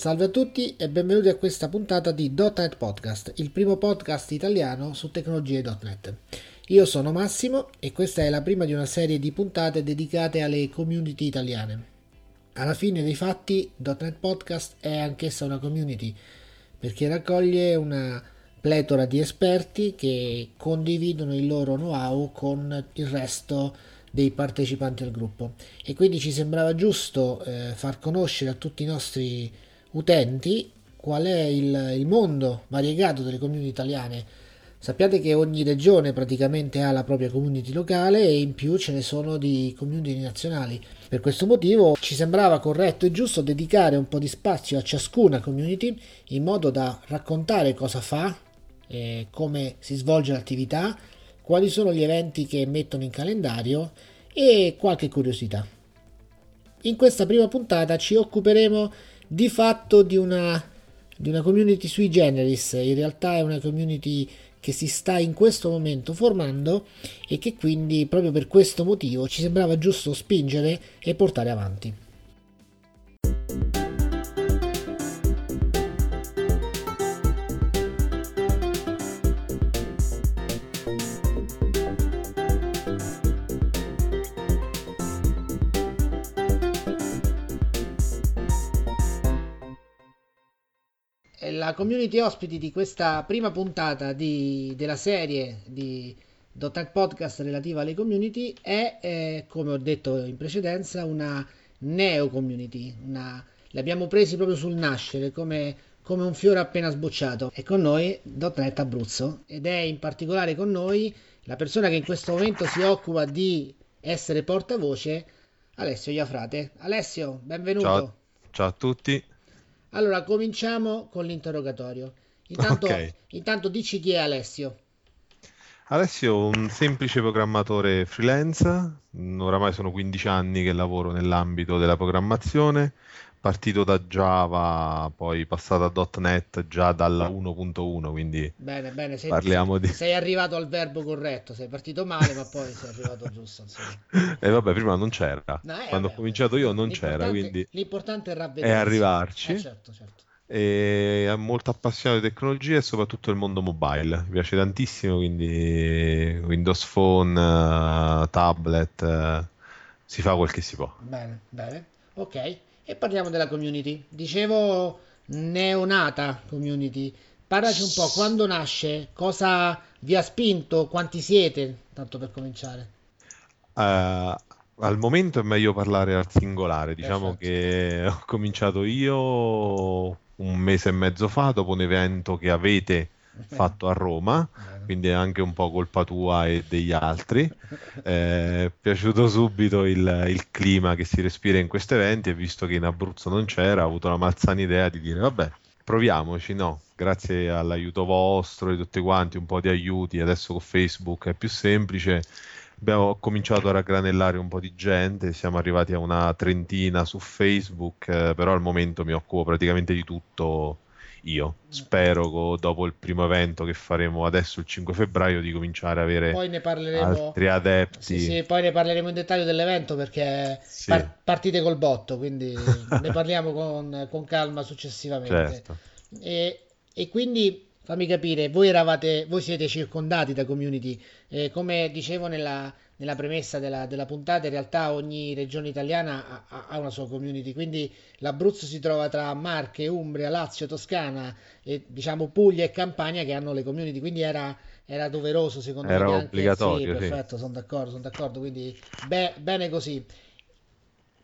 Salve a tutti e benvenuti a questa puntata di .NET Podcast, il primo podcast italiano su tecnologie.NET. Io sono Massimo e questa è la prima di una serie di puntate dedicate alle community italiane. Alla fine dei fatti, .NET Podcast è anch'essa una community perché raccoglie una pletora di esperti che condividono il loro know-how con il resto dei partecipanti al gruppo e quindi ci sembrava giusto eh, far conoscere a tutti i nostri utenti qual è il, il mondo variegato delle community italiane. Sappiate che ogni regione praticamente ha la propria community locale e in più ce ne sono di community nazionali. Per questo motivo ci sembrava corretto e giusto dedicare un po' di spazio a ciascuna community in modo da raccontare cosa fa, eh, come si svolge l'attività, quali sono gli eventi che mettono in calendario e qualche curiosità. In questa prima puntata ci occuperemo di fatto di una, di una community sui generis, in realtà è una community che si sta in questo momento formando e che quindi proprio per questo motivo ci sembrava giusto spingere e portare avanti. Community ospiti di questa prima puntata di, della serie di .NET Podcast relativa alle community è, eh, come ho detto in precedenza, una neo community. Una, l'abbiamo presi proprio sul nascere come, come un fiore appena sbocciato. E con noi .NET Abruzzo ed è in particolare con noi la persona che in questo momento si occupa di essere portavoce, Alessio Iafrate. Alessio, benvenuto. Ciao, ciao a tutti. Allora, cominciamo con l'interrogatorio. Intanto, okay. intanto dici chi è Alessio. Alessio è un semplice programmatore freelance, oramai sono 15 anni che lavoro nell'ambito della programmazione, partito da Java, poi passato a .NET già dalla 1.1, quindi bene, bene, sei, parliamo di... sei arrivato al verbo corretto, sei partito male ma poi sei arrivato giusto. E eh, vabbè, prima non c'era, no, eh, quando vabbè, ho cominciato io non c'era, quindi l'importante è, è arrivarci. Eh, certo, certo. E è molto appassionato di tecnologia e soprattutto il mondo mobile, mi piace tantissimo, quindi Windows Phone, tablet, si fa quel che si può. Bene, bene, ok. E parliamo della community. Dicevo neonata community. Parlaci un po', quando nasce, cosa vi ha spinto, quanti siete, tanto per cominciare. Uh, al momento è meglio parlare al singolare, diciamo Perfetto. che ho cominciato io un mese e mezzo fa dopo un evento che avete fatto a Roma, quindi è anche un po' colpa tua e degli altri. Eh, è piaciuto subito il, il, clima che si respira in questi eventi e visto che in Abruzzo non c'era, ho avuto la malsana idea di dire vabbè, proviamoci, no? Grazie all'aiuto vostro e tutti quanti, un po' di aiuti, adesso con Facebook è più semplice. Abbiamo cominciato a raggranellare un po' di gente, siamo arrivati a una trentina su Facebook, eh, però al momento mi occupo praticamente di tutto io spero dopo il primo evento che faremo adesso il 5 febbraio di cominciare a avere poi ne parleremo, altri adepti. Sì, sì, poi ne parleremo in dettaglio dell'evento perché sì. par- partite col botto, quindi ne parliamo con, con calma successivamente. Certo. E, e, quindi fammi capire, voi eravate, voi siete circondati da community, eh, come dicevo nella, nella premessa della, della, puntata, in realtà ogni regione italiana ha, ha, una sua community, quindi l'Abruzzo si trova tra Marche, Umbria, Lazio, Toscana, e, diciamo Puglia e Campania che hanno le community, quindi era, era doveroso secondo era me. Era obbligatorio. Sì, perfetto, sono d'accordo, sono d'accordo, quindi be, bene così.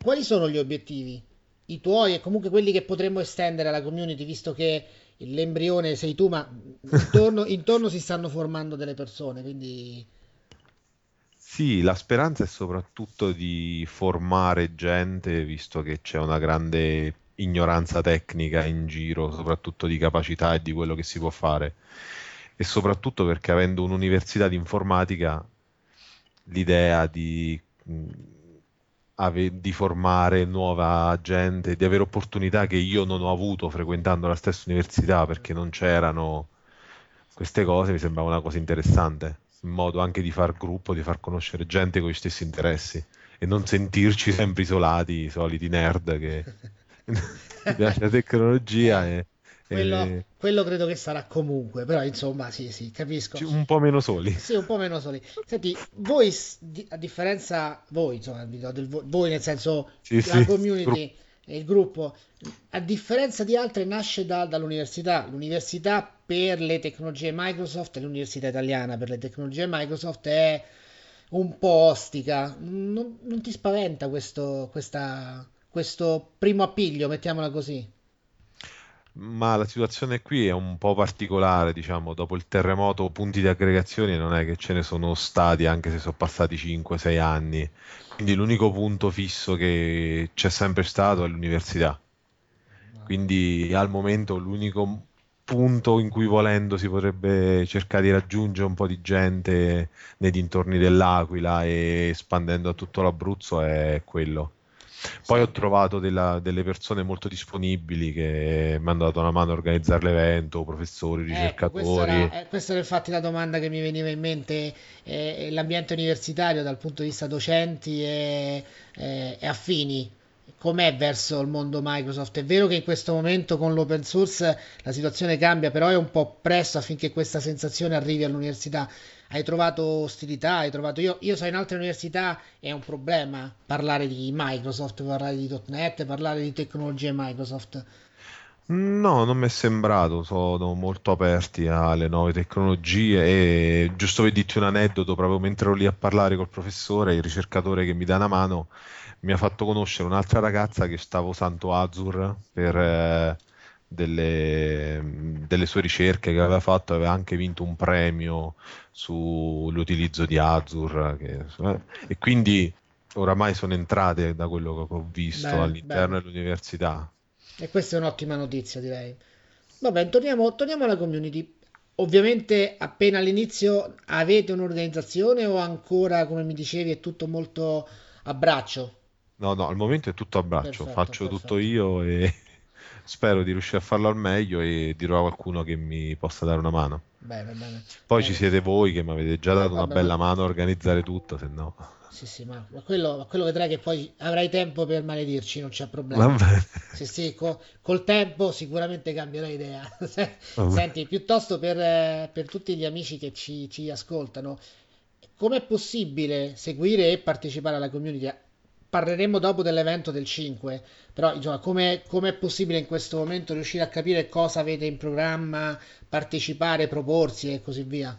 Quali sono gli obiettivi? I tuoi e comunque quelli che potremmo estendere alla community, visto che l'embrione sei tu, ma intorno, intorno si stanno formando delle persone, quindi sì, la speranza è soprattutto di formare gente, visto che c'è una grande ignoranza tecnica in giro, soprattutto di capacità e di quello che si può fare. E soprattutto perché avendo un'università di informatica, l'idea di, di formare nuova gente, di avere opportunità che io non ho avuto frequentando la stessa università perché non c'erano queste cose, mi sembrava una cosa interessante in modo anche di far gruppo, di far conoscere gente con gli stessi interessi e non sentirci sempre isolati, i soliti nerd che, piace la tecnologia e, quello, e... quello, credo che sarà comunque, però insomma sì, sì, capisco. Un po' meno soli. Sì, un po' meno soli. Senti, voi, a differenza, voi, insomma, voi nel senso, sì, la sì. community, il gruppo, a differenza di altre nasce da, dall'università. L'università per le tecnologie Microsoft, l'università italiana per le tecnologie Microsoft è un po' ostica. Non, non ti spaventa questo, questa, questo primo appiglio, mettiamola così? Ma la situazione qui è un po' particolare, diciamo, dopo il terremoto punti di aggregazione non è che ce ne sono stati, anche se sono passati 5-6 anni. Quindi l'unico punto fisso che c'è sempre stato è l'università. Quindi al momento l'unico punto in cui volendo si potrebbe cercare di raggiungere un po' di gente nei dintorni dell'Aquila e espandendo a tutto l'Abruzzo è quello. Poi ho trovato della, delle persone molto disponibili che mi hanno dato una mano a organizzare l'evento, professori, ecco, ricercatori. Eh, questa, era, eh, questa era infatti la domanda che mi veniva in mente. Eh, l'ambiente universitario dal punto di vista docenti e affini com'è verso il mondo Microsoft. È vero che in questo momento con l'open source la situazione cambia, però è un po' presto affinché questa sensazione arrivi all'università hai trovato ostilità, hai trovato... Io, io so in altre università è un problema parlare di Microsoft, parlare di .NET, parlare di tecnologie Microsoft. No, non mi è sembrato, sono molto aperti alle nuove tecnologie e giusto per dirti un aneddoto, proprio mentre ero lì a parlare col professore, il ricercatore che mi dà una mano, mi ha fatto conoscere un'altra ragazza che stava usando Azure per, eh, delle, delle, sue ricerche che aveva fatto, aveva anche vinto un premio sull'utilizzo di Azure che, eh, e quindi oramai sono entrate da quello che ho visto bene, all'interno bene. dell'università. E questa è un'ottima notizia, direi. Vabbè, torniamo, torniamo alla community. Ovviamente appena all'inizio avete un'organizzazione o ancora, come mi dicevi, è tutto molto a braccio? No, no, al momento è tutto a braccio, perfetto, faccio perfetto. tutto io e spero di riuscire a farlo al meglio e dirò a qualcuno che mi possa dare una mano. Bene, bene. Poi bene. ci siete voi che mi avete già dato una bella mano a organizzare tutto, se no... Sì, sì, ma quello, quello, vedrai che poi avrai tempo per maledirci, non c'è problema. Vabbè. Sì, sì, co, col tempo sicuramente cambierai idea. Senti, piuttosto per, per, tutti gli amici che ci, ci ascoltano, com'è possibile seguire e partecipare alla community? Parleremo dopo dell'evento del 5, però insomma, come è possibile in questo momento riuscire a capire cosa avete in programma, partecipare, proporsi e così via?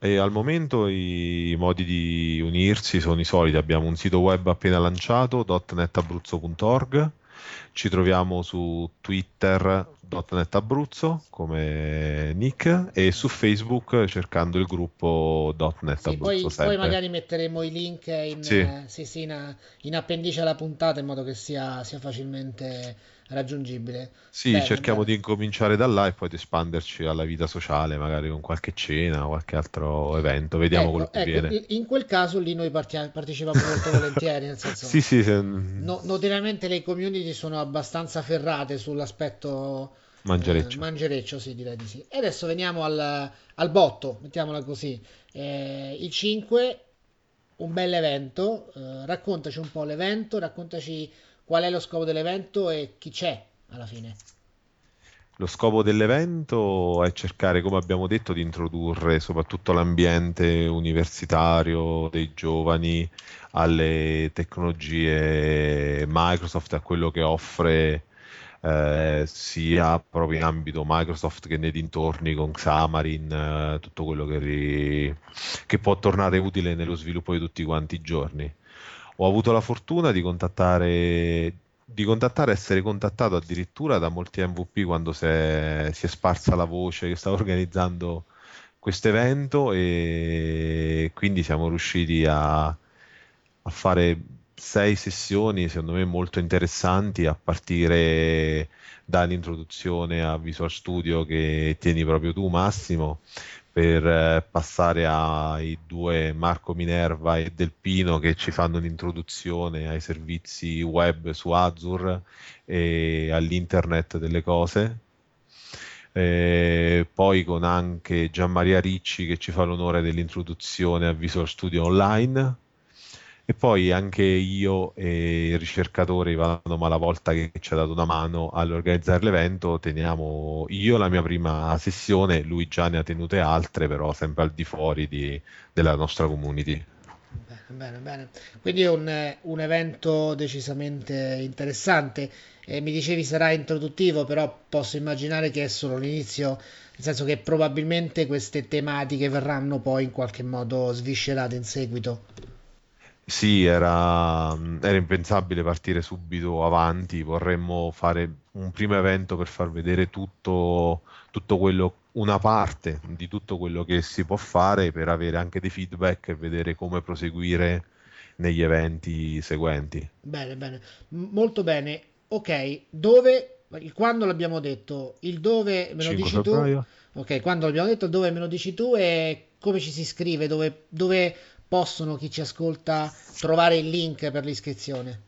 E al momento i modi di unirsi sono i soliti, abbiamo un sito web appena lanciato, .netabruzzo.org, ci troviamo su Twitter .NET Abruzzo come nick e su Facebook cercando il gruppo .NET sì, Abruzzo poi, poi, magari metteremo i link in, sì. Eh, sì, in, in, appendice alla puntata in modo che sia, sia facilmente raggiungibile. Sì, bene, cerchiamo bene. di incominciare da là e poi di espanderci alla vita sociale, magari con qualche cena o qualche altro evento, vediamo ecco, quello che ecco, viene. In quel caso lì noi partia- partecipiamo molto volentieri, nel senso sì, sì, se... no, notoriamente le community sono abbastanza ferrate sull'aspetto mangereccio. Eh, mangereccio, sì, direi di sì. E adesso veniamo al, al botto, mettiamola così. Eh, il 5 un bel evento, eh, raccontaci un po' l'evento, raccontaci qual è lo scopo dell'evento e chi c'è alla fine. Lo scopo dell'evento è cercare, come abbiamo detto, di introdurre soprattutto l'ambiente universitario dei giovani alle tecnologie Microsoft, a quello che offre eh, sia proprio in ambito Microsoft che nei dintorni con Xamarin, eh, tutto quello che, ri... che può tornare utile nello sviluppo di tutti quanti i giorni ho avuto la fortuna di contattare, di contattare, essere contattato addirittura da molti MVP quando si è, si è sparsa la voce che stavo organizzando questo evento e quindi siamo riusciti a, a fare sei sessioni secondo me molto interessanti a partire dall'introduzione a Visual Studio che tieni proprio tu Massimo per eh, passare ai due Marco Minerva e Del Pino che ci fanno un'introduzione ai servizi web su Azure e all'internet delle cose. E poi con anche Gianmaria Ricci che ci fa l'onore dell'introduzione a Visual Studio Online E poi anche io e i ricercatori Ivano Malavolta che ci ha dato una mano all'organizzare l'evento, teniamo io la mia prima sessione, lui già ne ha tenute altre, però sempre al di fuori di, della nostra community. Bene, bene. Quindi è un, un evento decisamente interessante. E mi dicevi sarà introduttivo, però posso immaginare che è solo l'inizio, nel senso che probabilmente queste tematiche verranno poi in qualche modo sviscerate in seguito. Sì, era, era impensabile partire subito avanti, vorremmo fare un primo evento per far vedere tutto, tutto quello una parte di tutto quello che si può fare per avere anche dei feedback e vedere come proseguire negli eventi seguenti. Bene, bene, molto bene. Ok, dove, quando l'abbiamo detto, il dove me lo dici febbraio. tu? Ok, quando l'abbiamo detto, il dove me lo dici tu e come ci si iscrive, dove, dove possono chi ci ascolta trovare il link per l'iscrizione?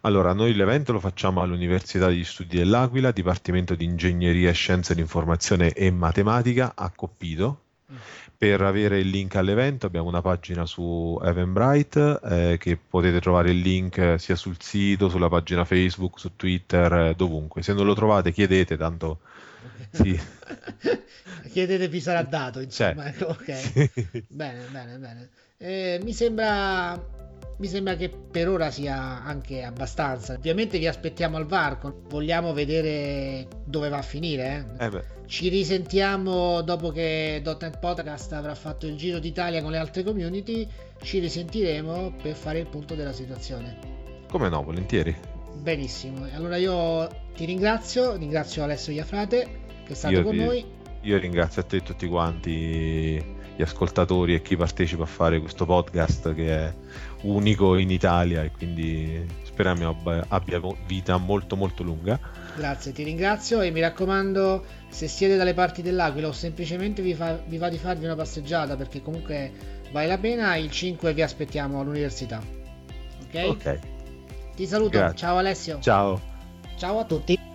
Allora, noi l'evento lo facciamo all'Università degli Studi dell'Aquila, Dipartimento di Ingegneria, Scienze dell'Informazione e Matematica a Coppito. Mm. Per avere il link all'evento abbiamo una pagina su Eventbrite eh, che potete trovare il link sia sul sito, sulla pagina Facebook, su Twitter, eh, dovunque. Se non lo trovate chiedete, tanto sì. chiedete vi sarà dato, insomma. Cioè, ok, sì. bene, bene, bene. Eh, mi sembra mi sembra che per ora sia anche abbastanza. Ovviamente vi aspettiamo al varco, vogliamo vedere dove va a finire. Eh? Eh Ci risentiamo dopo che .NET Podcast avrà fatto il giro d'Italia con le altre community, ci risentiremo per fare il punto della situazione. Come no, volentieri. Benissimo, allora io ti ringrazio, ringrazio Alessio Iafrate che è stato io con vi... noi. Io ringrazio a te e tutti quanti gli ascoltatori e chi partecipa a fare questo podcast che è unico in Italia e quindi speriamo abbia vita molto molto lunga. Grazie, ti ringrazio e mi raccomando se siete dalle parti dell'Aquila o semplicemente vi, fa, vi va di farvi una passeggiata perché comunque vale la pena, il 5 vi aspettiamo all'università. Ok? Ok. Ti saluto, Grazie. ciao Alessio. Ciao. Ciao a tutti.